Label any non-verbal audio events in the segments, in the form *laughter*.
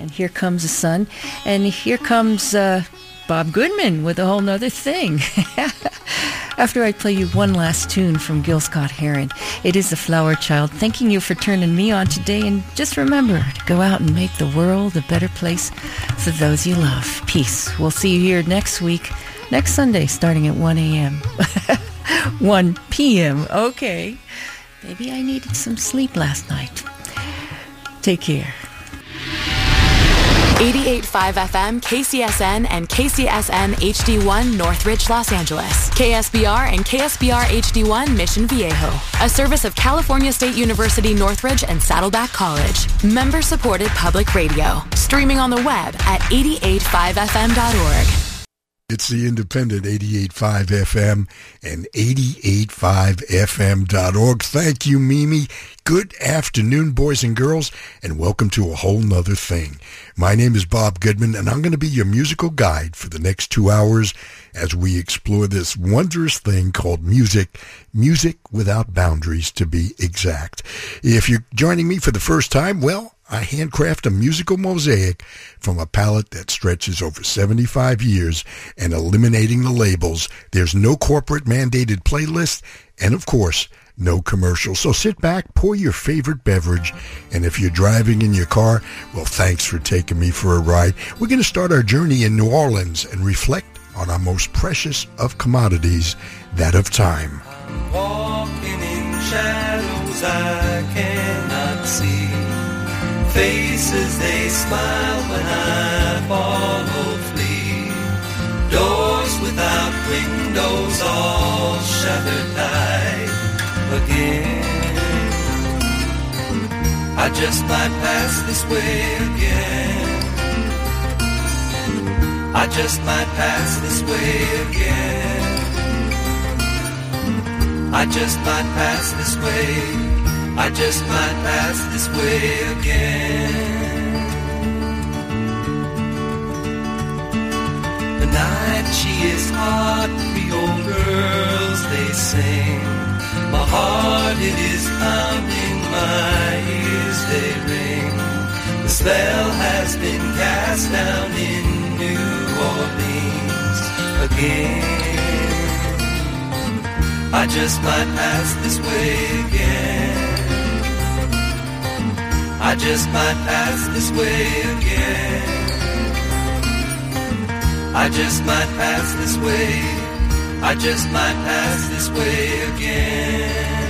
and Here Comes the Sun. And here comes uh, Bob Goodman with a whole nother thing. *laughs* After I play you one last tune from Gil Scott Heron, it is the Flower Child thanking you for turning me on today. And just remember to go out and make the world a better place for those you love. Peace. We'll see you here next week, next Sunday, starting at 1 a.m. *laughs* 1 p.m. Okay. Maybe I needed some sleep last night. Take care. 88.5 FM, KCSN, and KCSN HD1 Northridge, Los Angeles. KSBR and KSBR HD1 Mission Viejo. A service of California State University Northridge and Saddleback College. Member supported public radio. Streaming on the web at 885fm.org. It's the independent 88.5 FM and 88.5fm.org. Thank you, Mimi. Good afternoon, boys and girls, and welcome to a whole nother thing. My name is Bob Goodman, and I'm going to be your musical guide for the next two hours as we explore this wondrous thing called music, music without boundaries to be exact. If you're joining me for the first time, well, I handcraft a musical mosaic from a palette that stretches over 75 years and eliminating the labels. There's no corporate mandated playlist and of course, no commercials. So sit back, pour your favorite beverage, and if you're driving in your car, well, thanks for taking me for a ride. We're going to start our journey in New Orleans and reflect on our most precious of commodities, that of time. Walking in shadows I cannot see faces they smile when I follow oh, flee. Doors without windows all shattered night again. I just might pass this way again. I just might pass this way again. I just might pass this way I just might pass this way again. The night she is hot, Creole girls they sing. My heart it is pounding, my ears they ring. The spell has been cast down in New Orleans again. I just might pass this way again. I just might pass this way again. I just might pass this way. I just might pass this way again.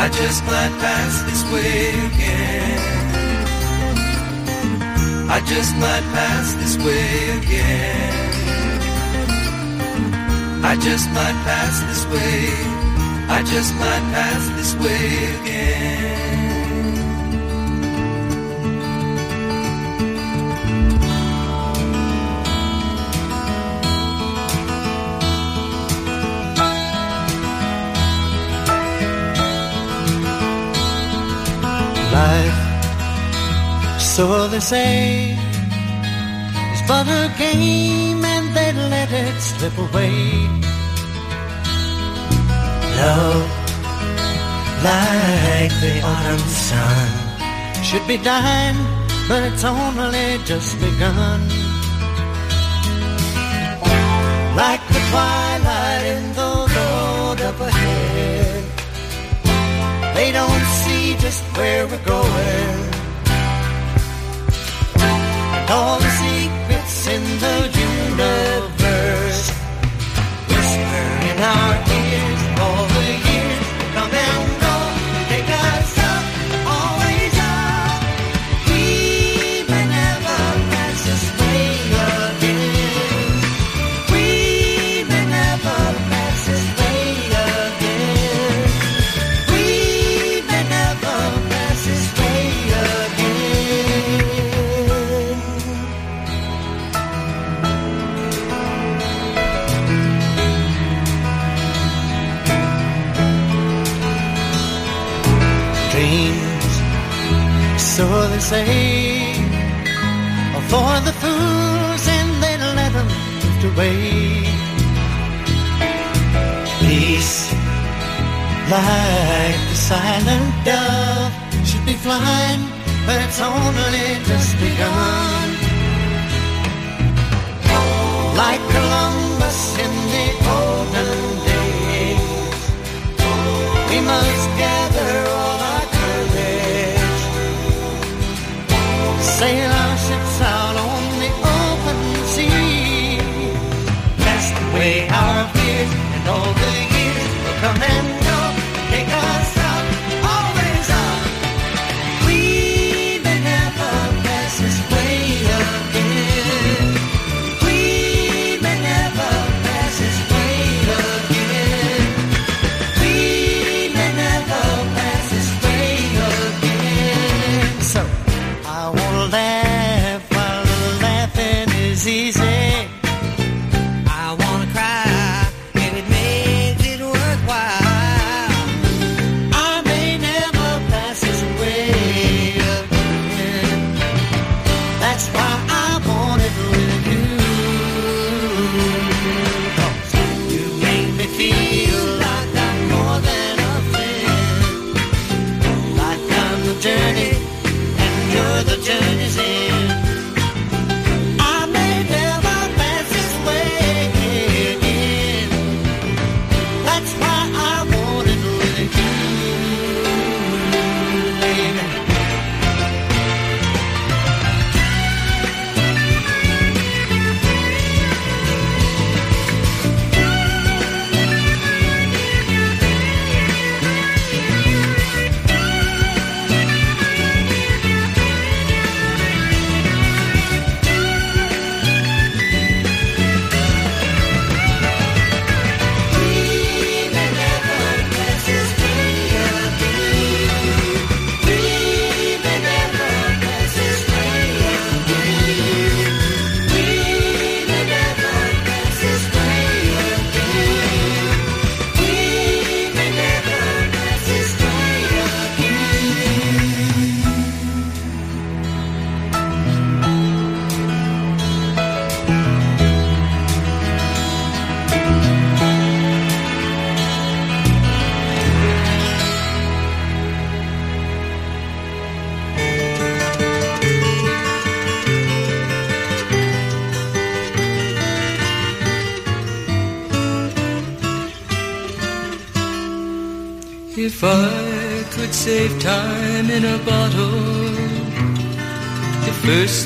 I just might pass this way again. I just might pass this way again. I just might pass this way. I just might pass this way again. Say is but a game and they let it slip away. Love, like the autumn sun, should be dying but it's only just begun. Like the twilight just where we're going. And all the secrets in the universe whisper in our away. Peace, like the silent dove, should be flying, but it's only just begun. Like Columbus in the olden days, we must gather all our courage, sail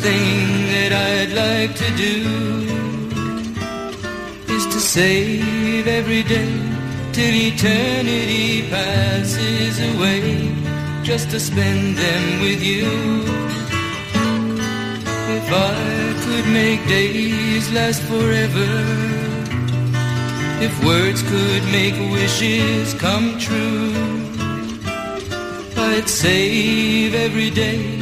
thing that I'd like to do is to save every day till eternity passes away, just to spend them with you. If I could make days last forever. If words could make wishes come true, I'd save every day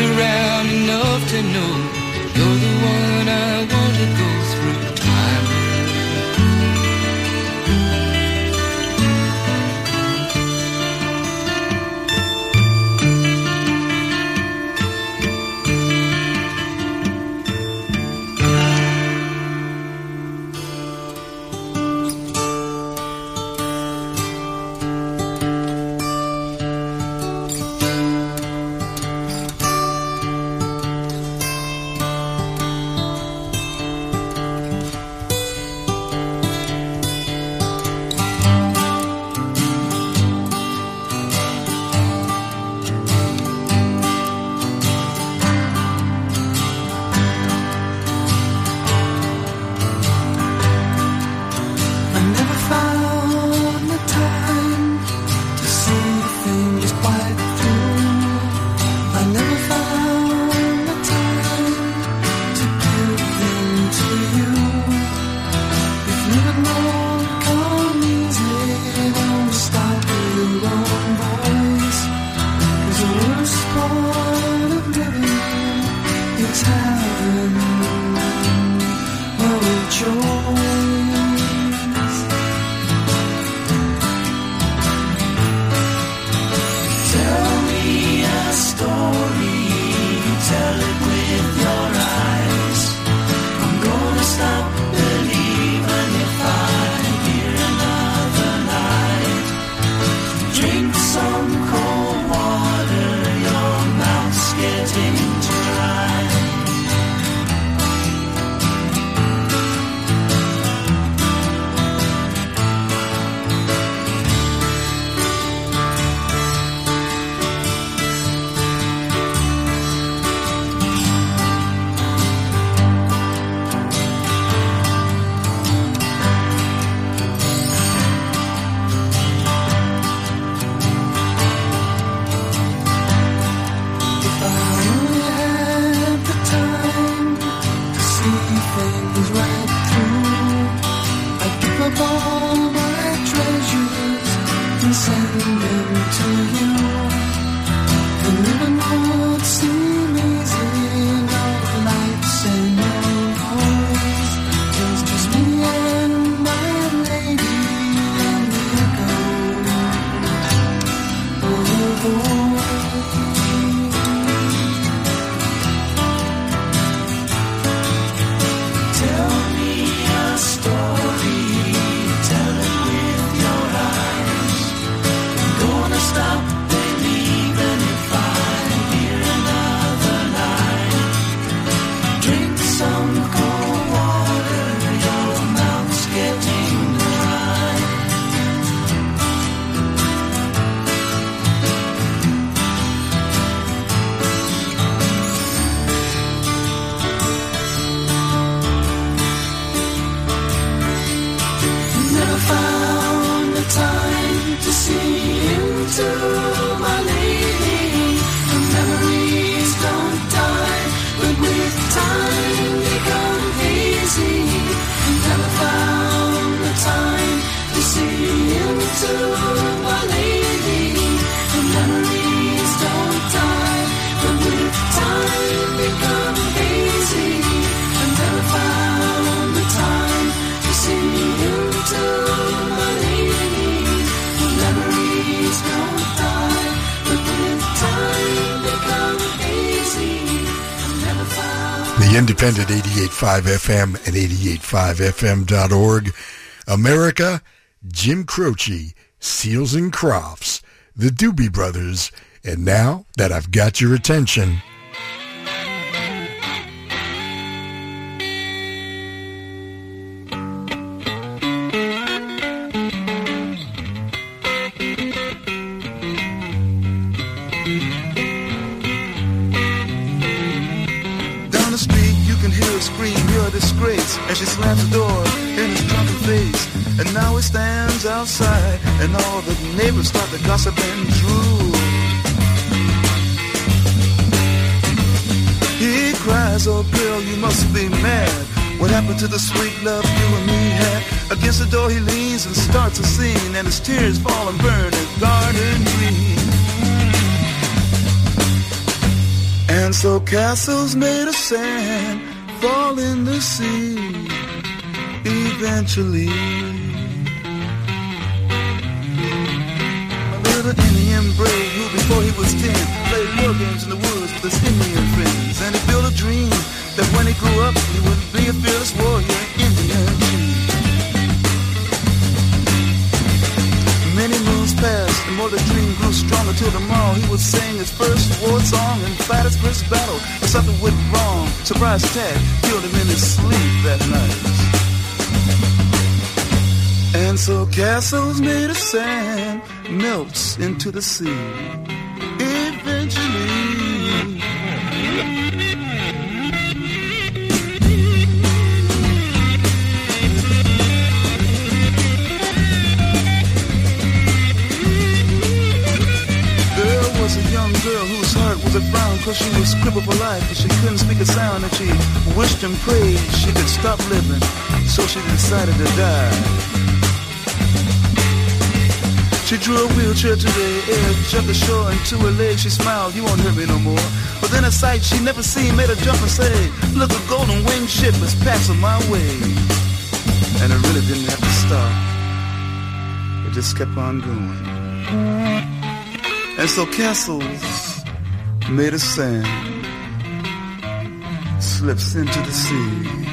around enough to know you're the one I want to go The Independent 88.5 FM and 88.5fm.org. America, Jim Croce, Seals and Crofts, the Doobie Brothers, and now that I've got your attention. Tears fall and burn his garden green. And so castles made of sand fall in the sea eventually. A little Indian brave who before he was ten played war games in the woods with his Indian friends. And he built a dream that when he grew up he would be a fearless warrior, the dream grew stronger till tomorrow he would sing his first war song and fight his first battle. Something went wrong. Surprise attack killed him in his sleep that night. And so castles made of sand melts into the sea. Girl whose heart was a frown Cause she was crippled for life and she couldn't speak a sound And she wished and prayed she could stop living So she decided to die. She drew a wheelchair to the edge of the shore And to her legs she smiled, you won't hurt me no more. But then a sight she never seen made her jump and say Look, a golden winged ship is passing my way. And it really didn't have to stop. It just kept on going and so castles made of sand slips into the sea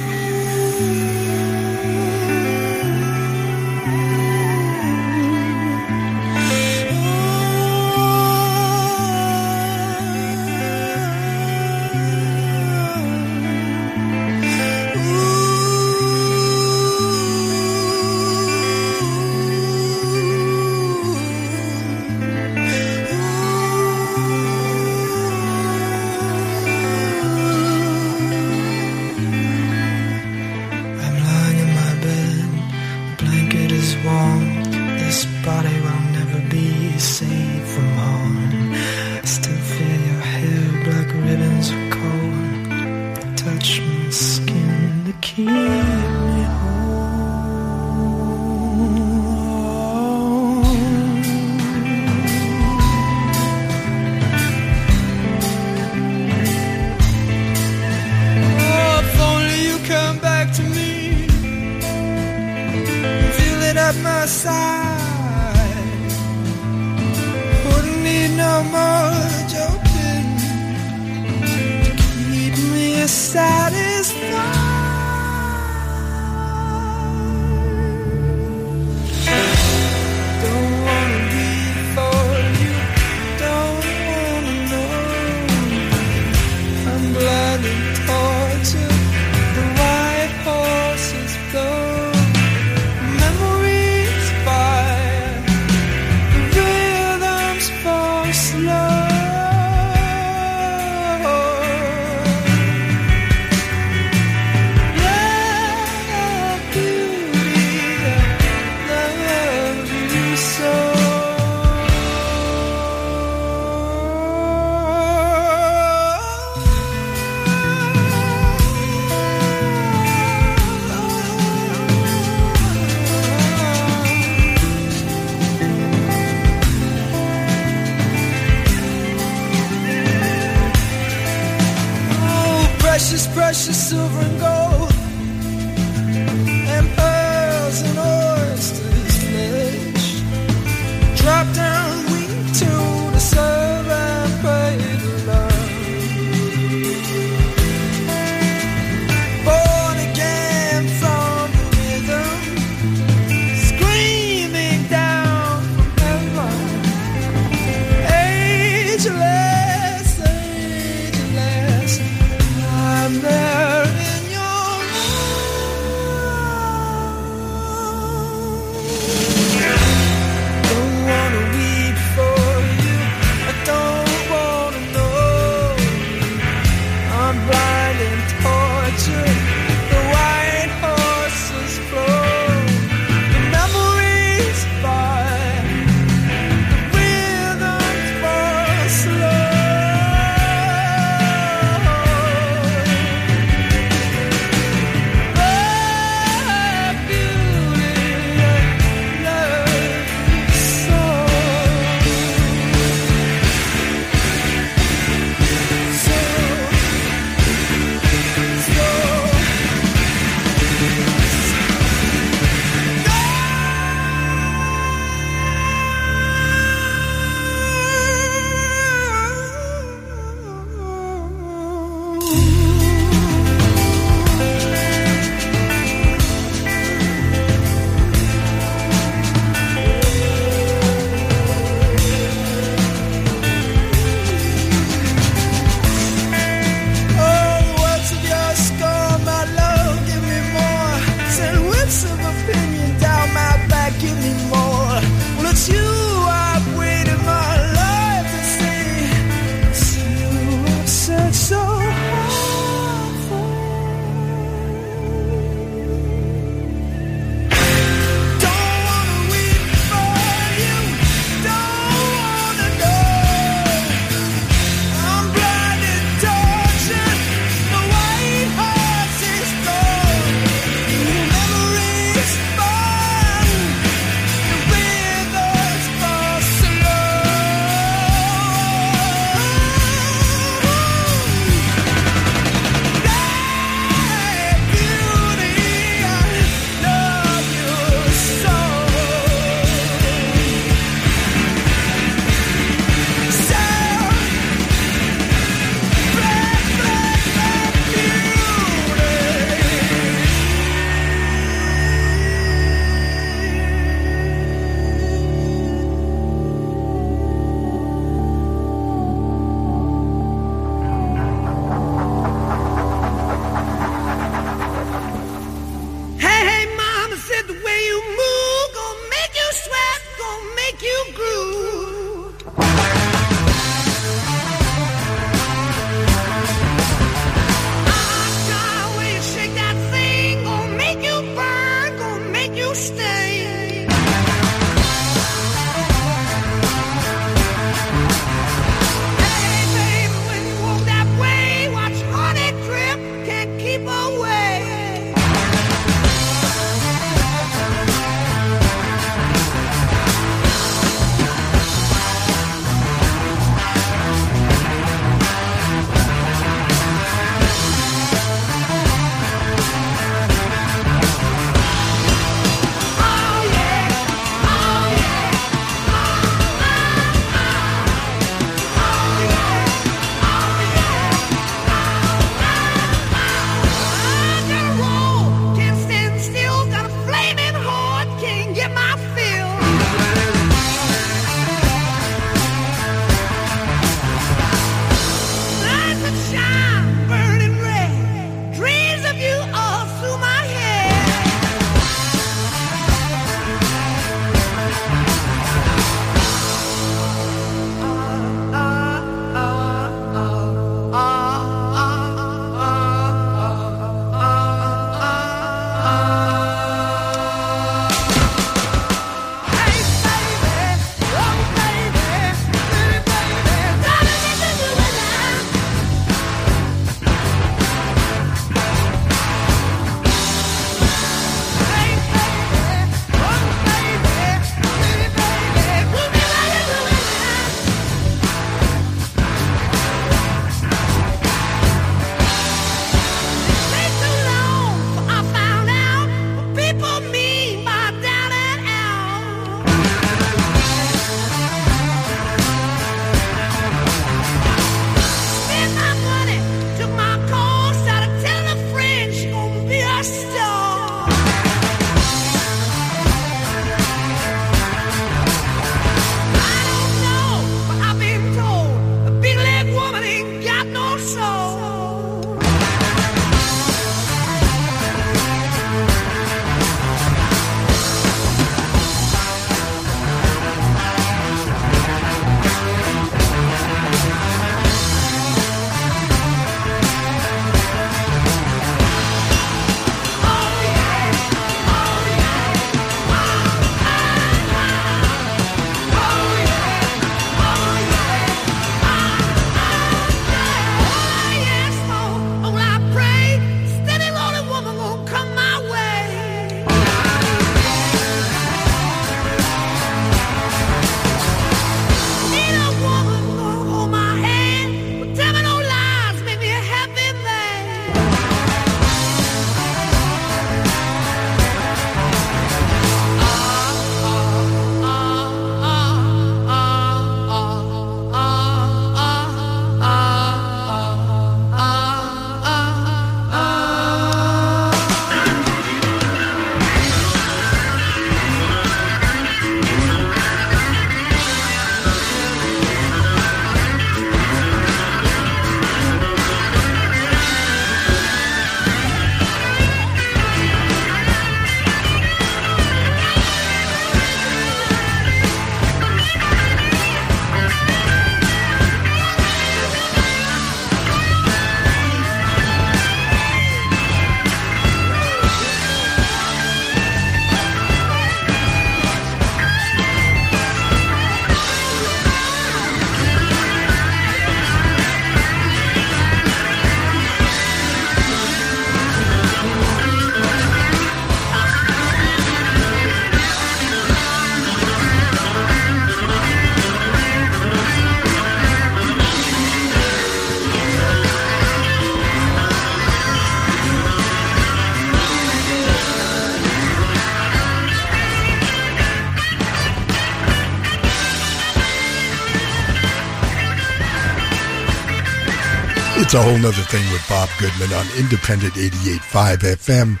a whole nother thing with Bob Goodman on Independent 88.5 FM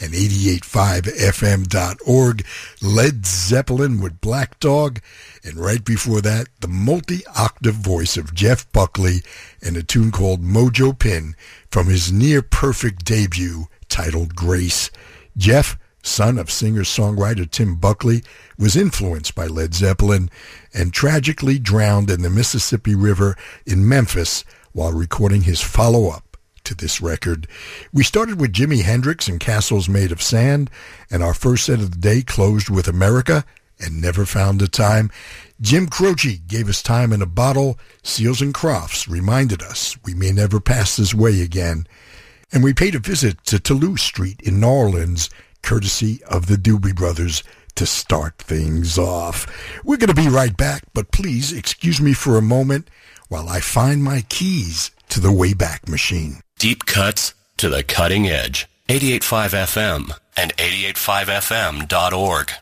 and 88.5fm.org. Led Zeppelin with Black Dog. And right before that, the multi-octave voice of Jeff Buckley and a tune called Mojo Pin from his near-perfect debut titled Grace. Jeff, son of singer-songwriter Tim Buckley, was influenced by Led Zeppelin and tragically drowned in the Mississippi River in Memphis while recording his follow-up to this record. We started with Jimi Hendrix and Castles Made of Sand, and our first set of the day closed with America and Never Found a Time. Jim Croce gave us time in a bottle. Seals and Crofts reminded us we may never pass this way again. And we paid a visit to Toulouse Street in New Orleans, courtesy of the Doobie Brothers to start things off. We're going to be right back, but please excuse me for a moment while I find my keys to the Wayback Machine. Deep cuts to the cutting edge. 88.5 FM and 88.5fm.org.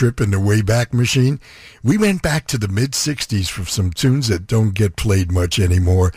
trip in the Wayback Machine. We went back to the mid 60s for some tunes that don't get played much anymore.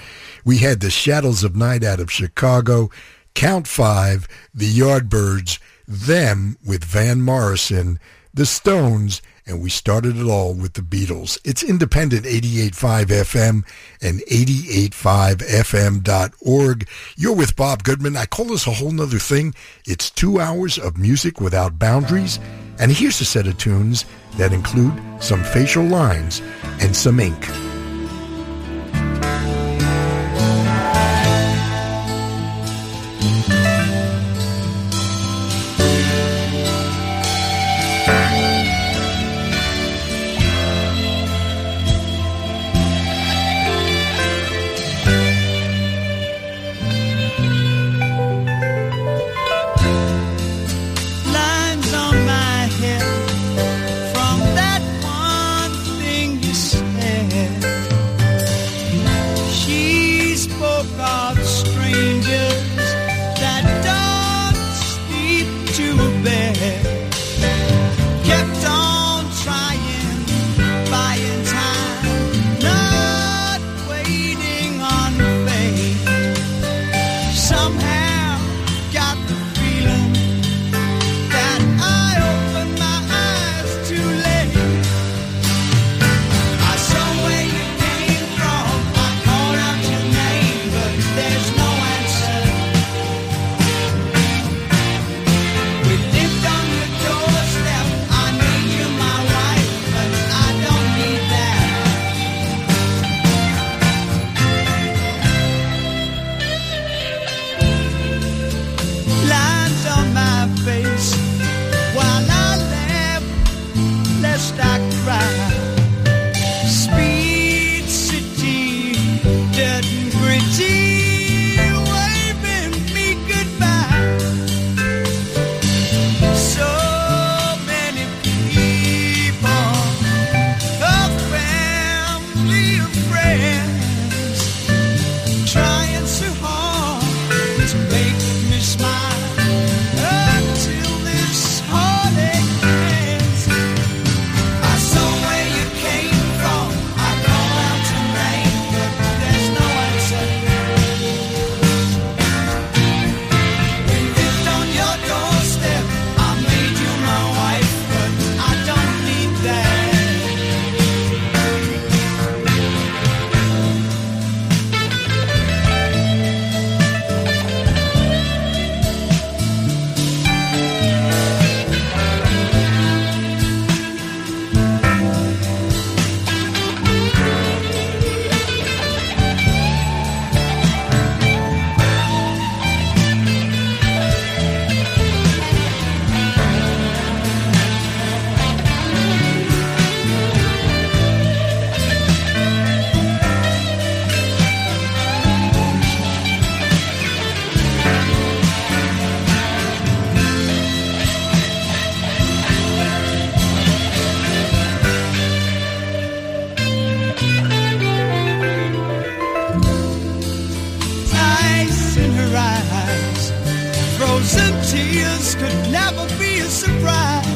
We had the Shadows of Night out of Chicago, Count Five, the Yardbirds, them with Van Morrison, the Stones, and we started it all with the Beatles. It's independent 88.5 FM and 88.5fm.org. You're with Bob Goodman. I call this a whole nother thing. It's two hours of music without boundaries. And here's a set of tunes that include some facial lines and some ink. tears could never be a surprise.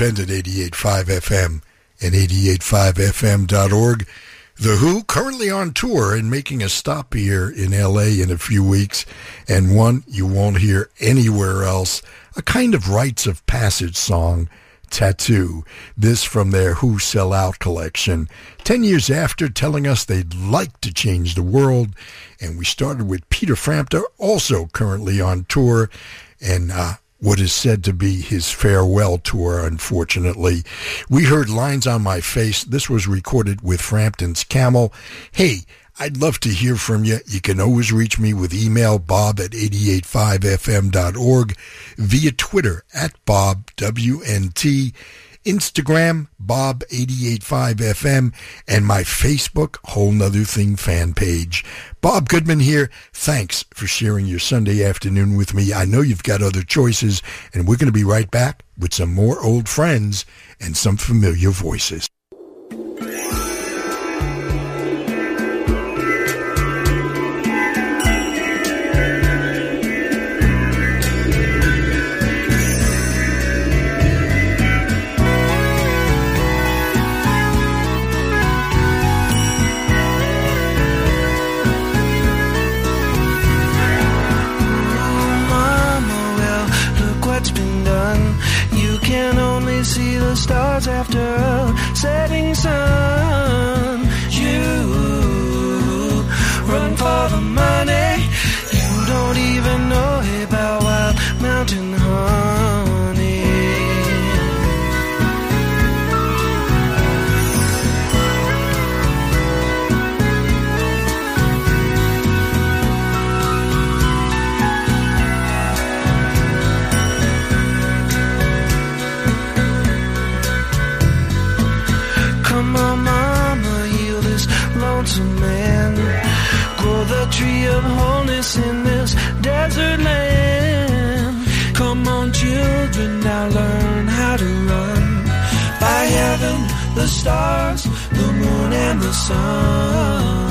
Independent 88.5 FM and 88.5fm.org. The Who currently on tour and making a stop here in LA in a few weeks, and one you won't hear anywhere else, a kind of rites of passage song, Tattoo. This from their Who Sell Out collection. Ten years after telling us they'd like to change the world, and we started with Peter Frampton, also currently on tour, and uh, what is said to be his farewell tour, unfortunately. We heard Lines on My Face. This was recorded with Frampton's Camel. Hey, I'd love to hear from you. You can always reach me with email, bob at 885fm.org, via Twitter at Bob, WNT, Instagram, Bob885FM, and my Facebook, Whole Nother Thing fan page. Bob Goodman here. Thanks for sharing your Sunday afternoon with me. I know you've got other choices, and we're going to be right back with some more old friends and some familiar voices. Wholeness in this desert land. Come on, children, now learn how to run. By heaven, the stars, the moon, and the sun.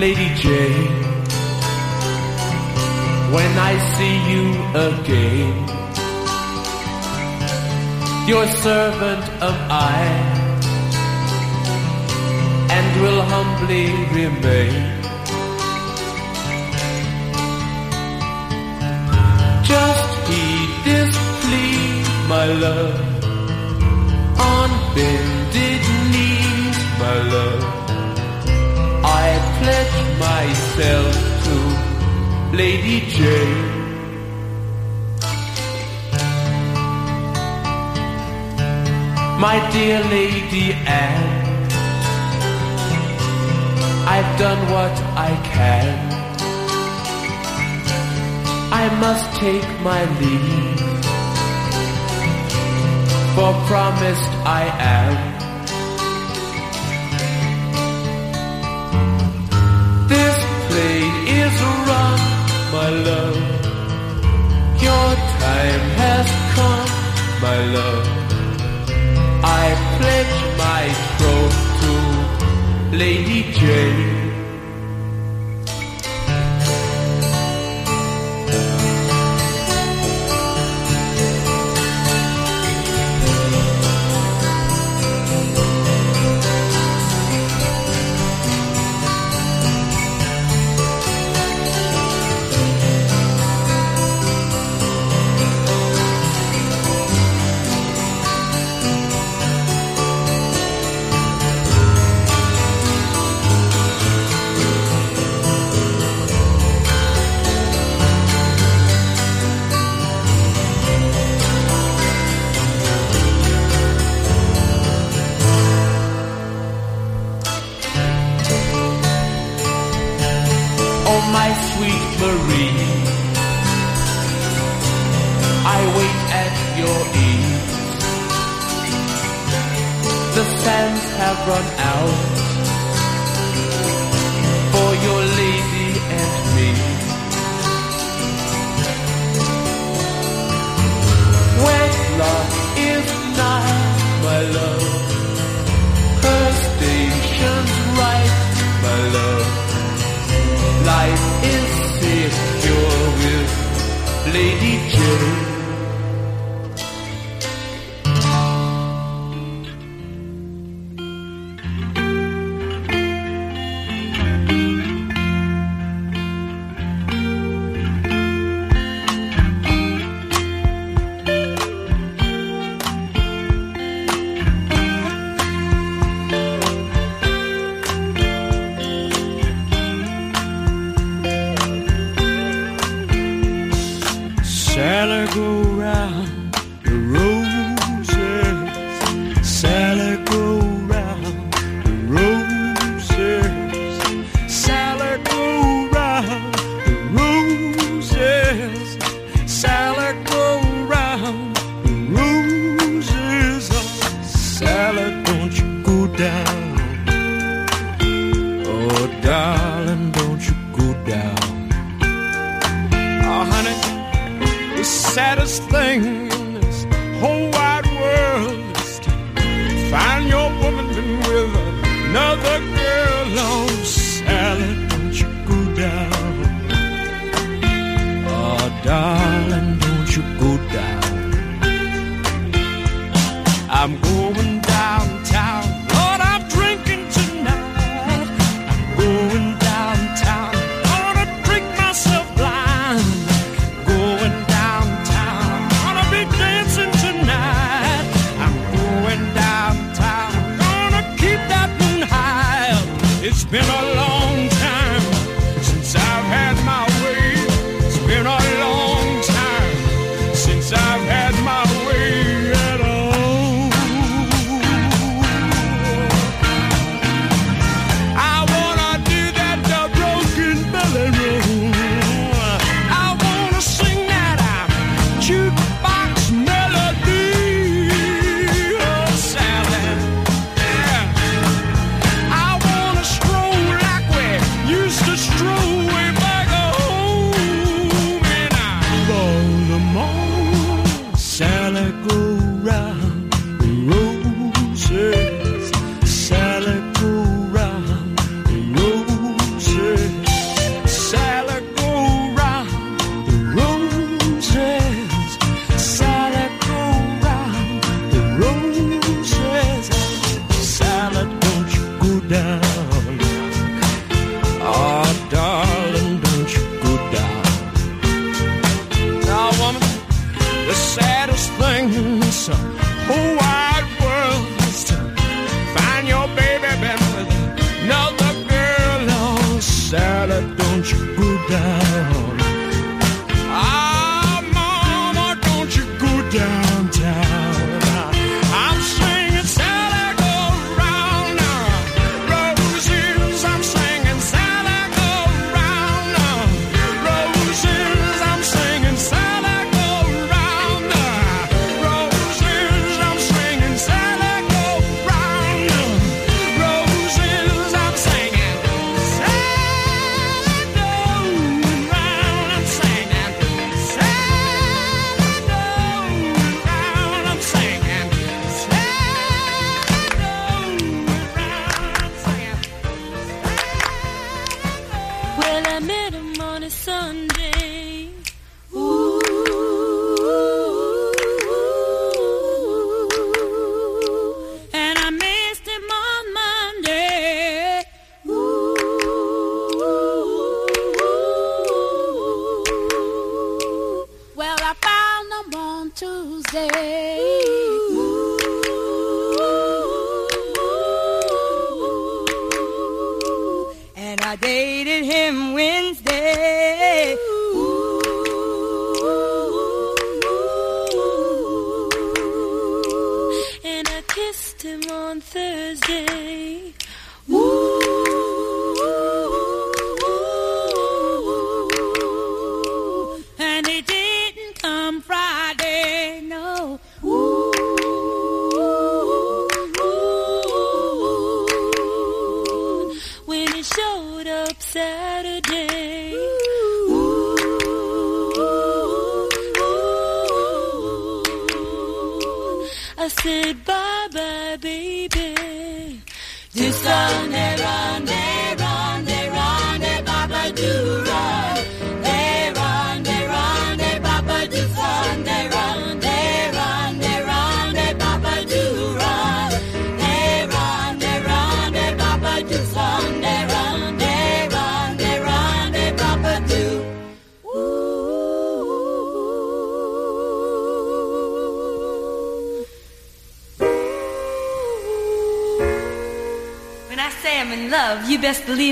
Lady Jane. promised I am. This plane is run, my love. Your time has come, my love. I pledge my troth to Lady Jane.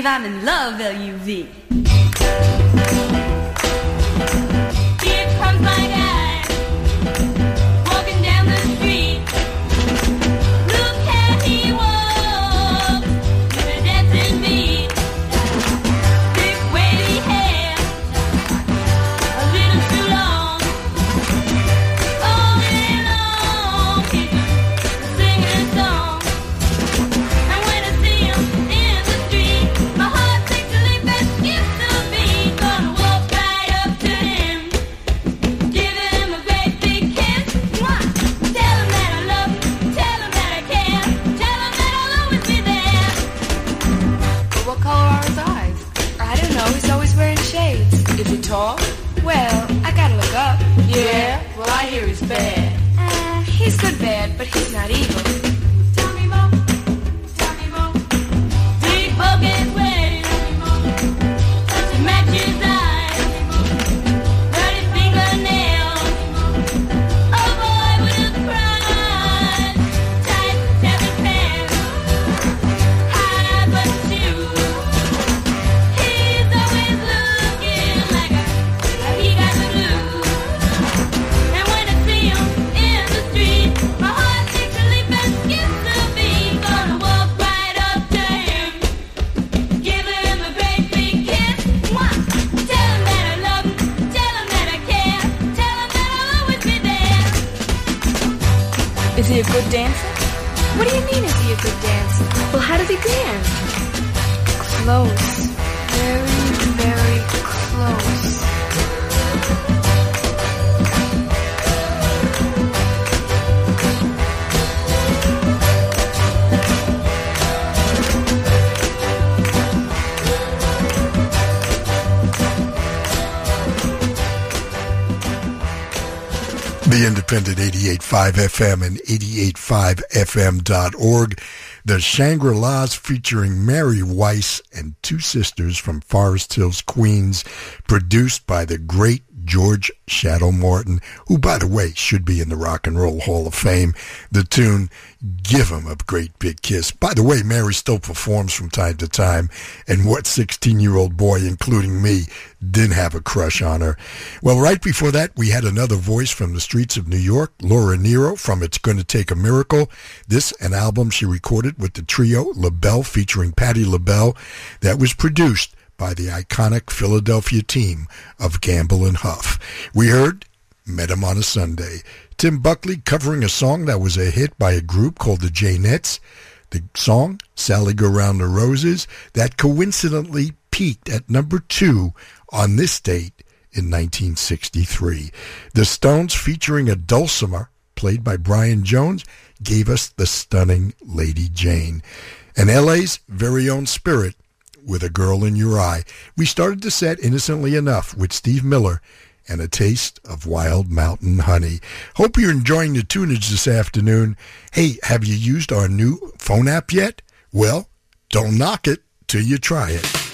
I'm in love, with you? independent 88.5 FM and 88.5fm.org. The Shangri-Las featuring Mary Weiss and two sisters from Forest Hills, Queens, produced by the great George Shadow Morton, who, by the way, should be in the Rock and Roll Hall of Fame. The tune Give Him a Great Big Kiss. By the way, Mary still performs from time to time, and what 16-year-old boy, including me, didn't have a crush on her? Well, right before that, we had another voice from the streets of New York, Laura Nyro from It's Gonna Take a Miracle. This, an album she recorded with the trio LaBelle featuring Patti LaBelle that was produced by the iconic Philadelphia team of Gamble and Huff. We heard Met 'em on a Sunday. Tim Buckley covering a song that was a hit by a group called the Jaynetts. The song, Sally Go Round the Roses, that coincidentally peaked at number two on this date in 1963. The Stones featuring a dulcimer played by Brian Jones gave us the stunning Lady Jane. And LA's very own Spirit with a girl in your eye. We started the set innocently enough with Steve Miller and a taste of wild mountain honey. Hope you're enjoying the tunage this afternoon. Hey, have you used our new phone app yet? Well, don't knock it till you try it.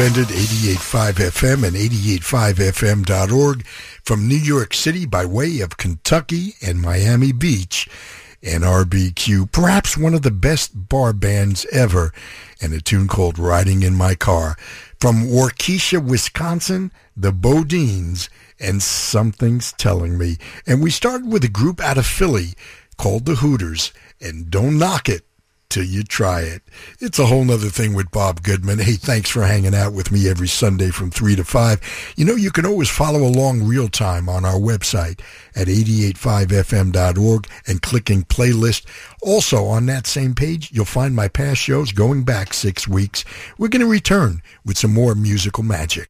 Independent 88.5 FM and 88.5FM.org from New York City by way of Kentucky and Miami Beach. NRBQ, perhaps one of the best bar bands ever, and a tune called Riding in My Car. From Waukesha, Wisconsin, the BoDeans, and Something's Telling Me. And we started with a group out of Philly called the Hooters, and Don't Knock It till you try it. It's a whole nother thing with Bob Goodman. Hey, thanks for hanging out with me every Sunday from 3 to 5. You know, you can always follow along real time on our website at 885fm.org and clicking playlist. Also on that same page, you'll find my past shows going back six weeks. We're going to return with some more musical magic.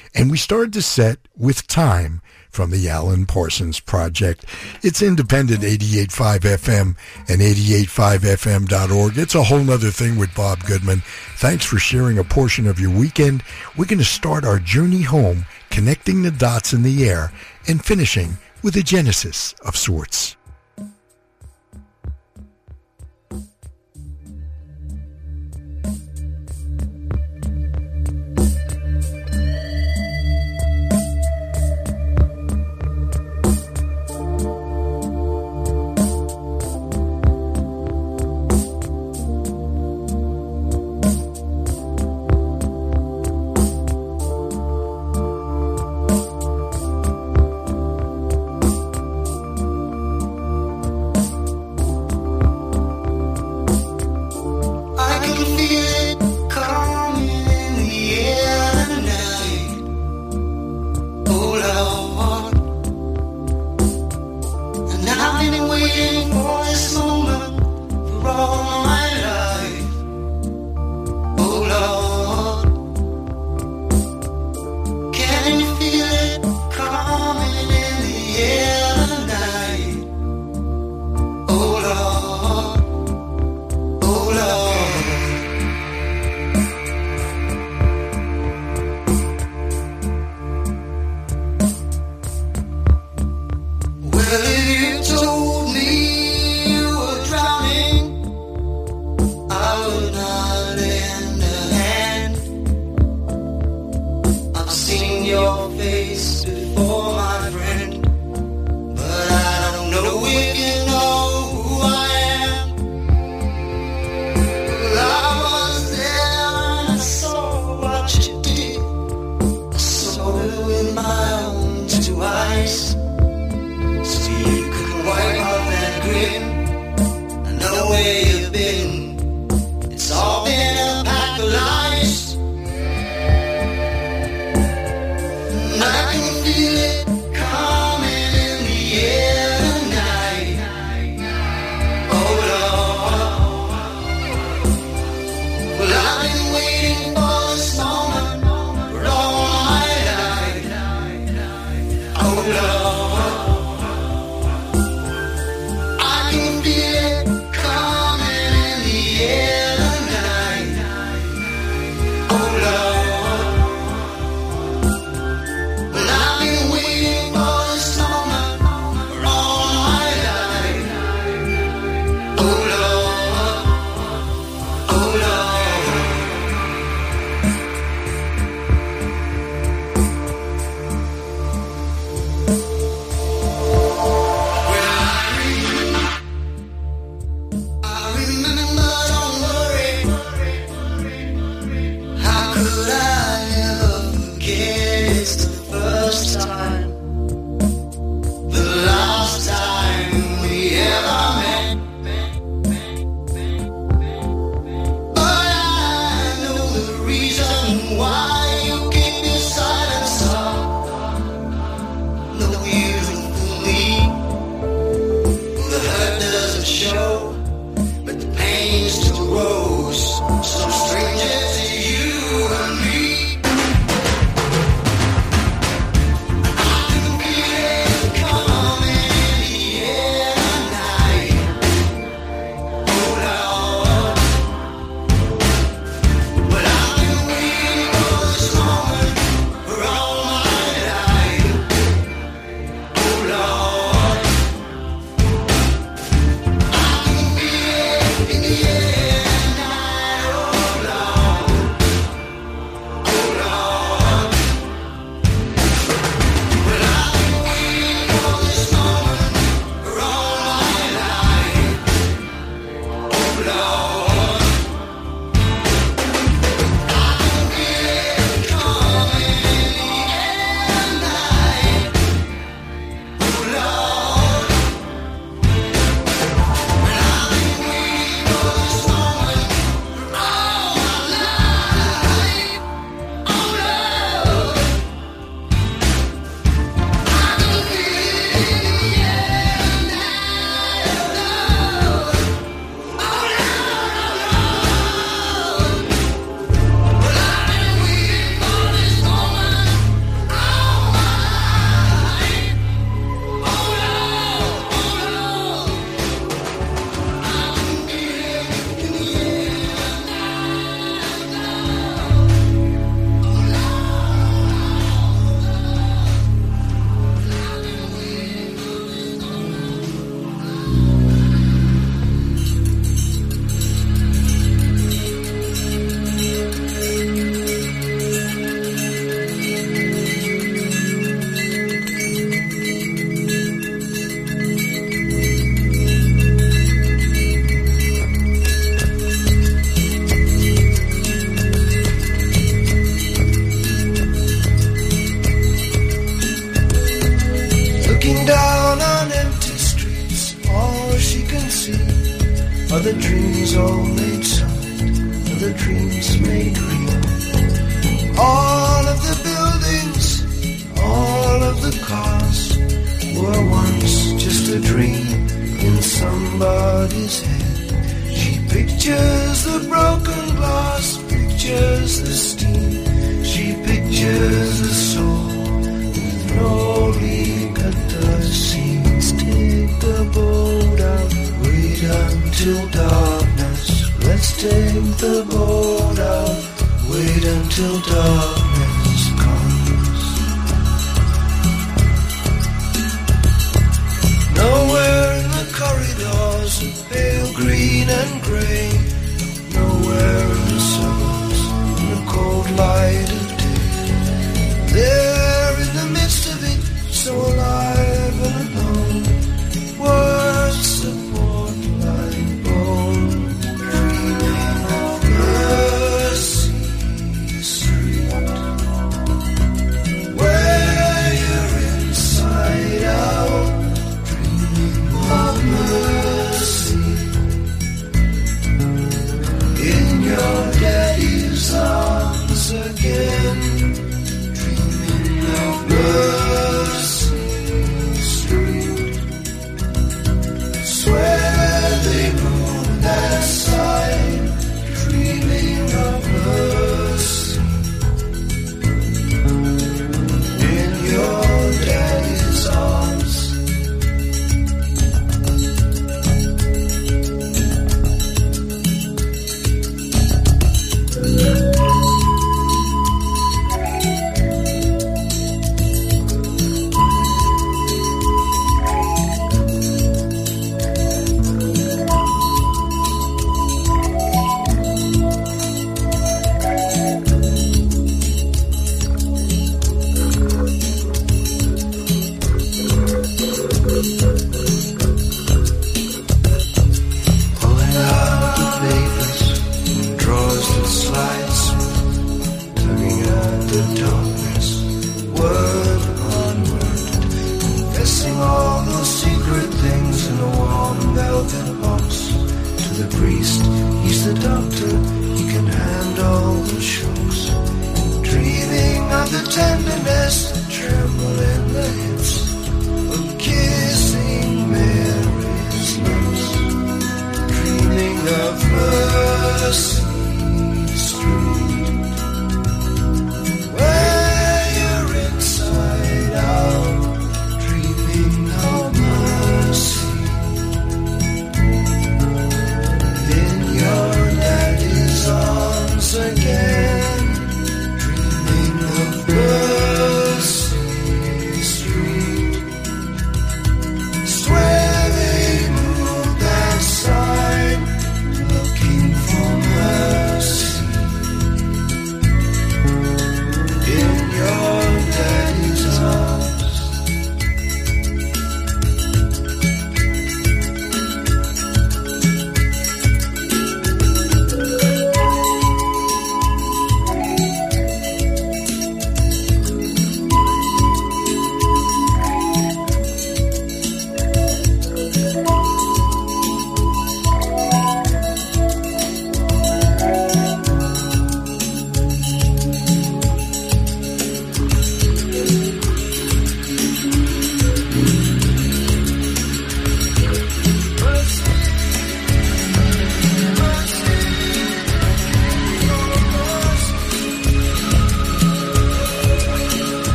and we started the set with Time from the Alan Parsons Project. It's independent 88.5 FM and 88.5fm.org. It's a whole nother thing with Bob Goodman. Thanks for sharing a portion of your weekend. We're going to start our journey home, connecting the dots in the air, and finishing with a genesis of sorts.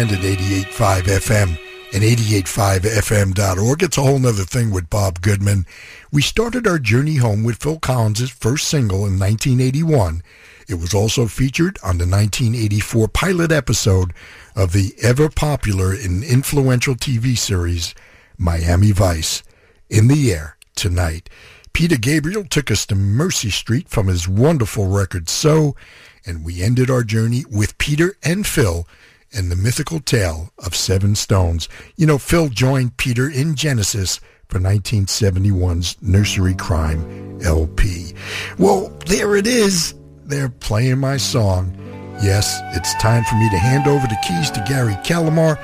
Independent 88.5 FM, and 885fm.org. It's a whole nother thing with Bob Goodman. We started our journey home with Phil Collins' first single in 1981. It was also featured on the 1984 pilot episode of the ever popular and influential TV series Miami Vice. In the air tonight. Peter Gabriel took us to Mercy Street from his wonderful record So, and we ended our journey with Peter and Phil and the mythical tale of Seven Stones. You know, Phil joined Peter in Genesis for 1971's Nursery Cryme LP. Well, there it is. They're playing my song. Yes, it's time for me to hand over the keys to Gary Calamar,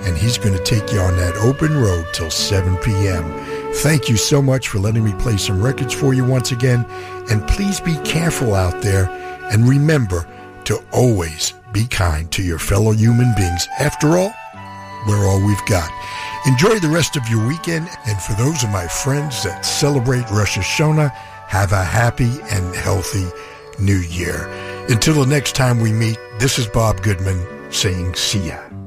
and he's going to take you on that open road till 7 p.m. Thank you so much for letting me play some records for you once again, and please be careful out there, and remember to always be kind to your fellow human beings. After all, we're all we've got. Enjoy the rest of your weekend, and for those of my friends that celebrate Rosh Hashanah, have a happy and healthy new year. Until the next time we meet, this is Bob Goodman saying see ya.